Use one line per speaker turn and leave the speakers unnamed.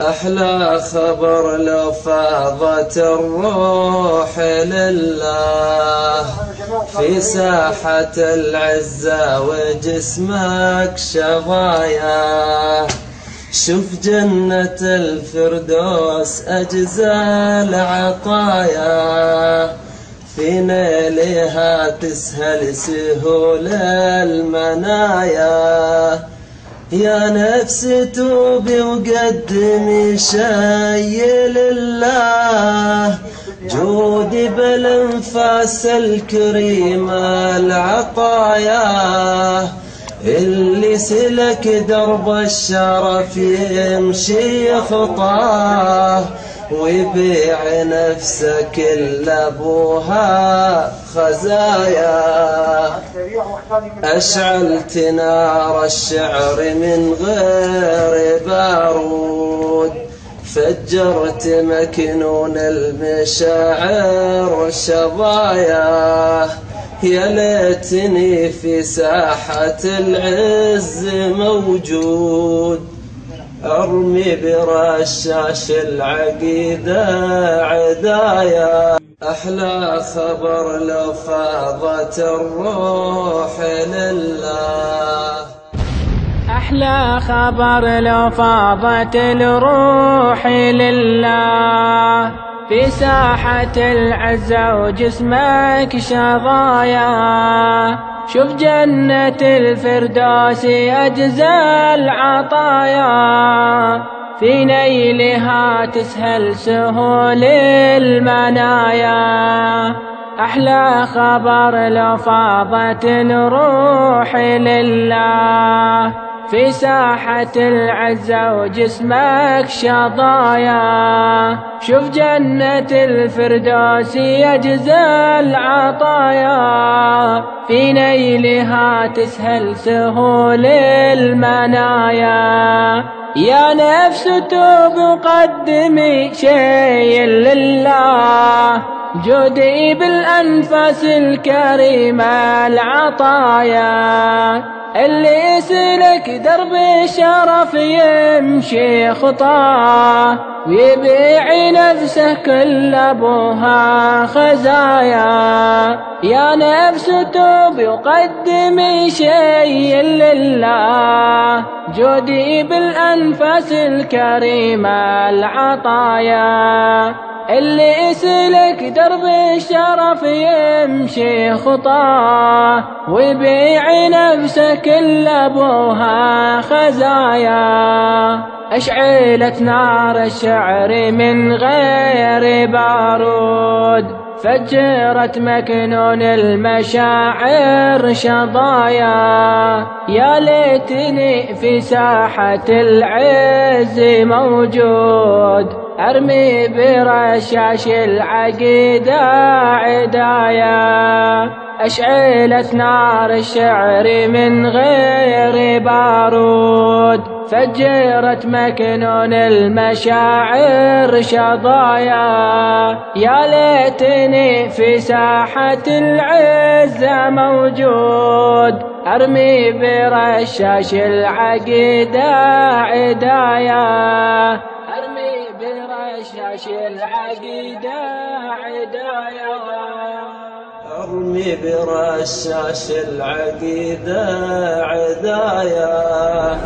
أحلى خبر لو فاضت الروح لله. في ساحة العزة وجسمك شظايا. شوف جنة الفردوس أجزال عطايا في نيلها تسهل سهول المنايا. يا نفس توبي وقدمي شي لله جودي بالانفاس الكريمة العطايا. اللي سلك درب الشرف يمشي خطاه. ويبيع نفسه كل ابوها خزايا. أشعلت نار الشعر من غير بارود. فجرت مكنون المشاعر شظايا. يا ليتني في ساحة العز موجود. أرمي برشاش العقيدة عدايا. أحلى خبر لو فاضت الروح لله.
أحلى خبر لو فاضت الروح لله. في ساحة العزة وجسمك شظايا. شوف جنة الفردوس أجزى العطايا. في نيلها تسهل سهول المنايا. أحلى خبر لو فاضت الروح لله. في ساحة العزة وجسمك شظايا. شوف جنة الفردوس يجزى العطايا. في نيلها تسهل سهول المنايا. يا نفس توب وقدمي شيء لله. جودي بالأنفاس الكريمة العطايا. اللي يسلك درب الشرف يمشي خطاه ويبيع نفسه كل أبوها خزايا. يا نفس توبي وقدمي شيء لله جودي بالأنفاس الكريمة العطايا. اللي يسلك درب الشرف يمشي خطاه ويبيع نفسه كل ابوها خزايا. أشعلت نار الشعر من غير بارود. فجرت مكنون المشاعر شظايا. يا ليتني في ساحة العز موجود. أرمي برشاش العقيدة عدايا. أشعلت نار الشعر من غير بارود. فجرت مكنون المشاعر شظايا. يا ليتني في ساحة العزة موجود. أرمي برشاش العقيدة عدايا. العقيدة عدايا
أرمي برشاش العقيدة عدايا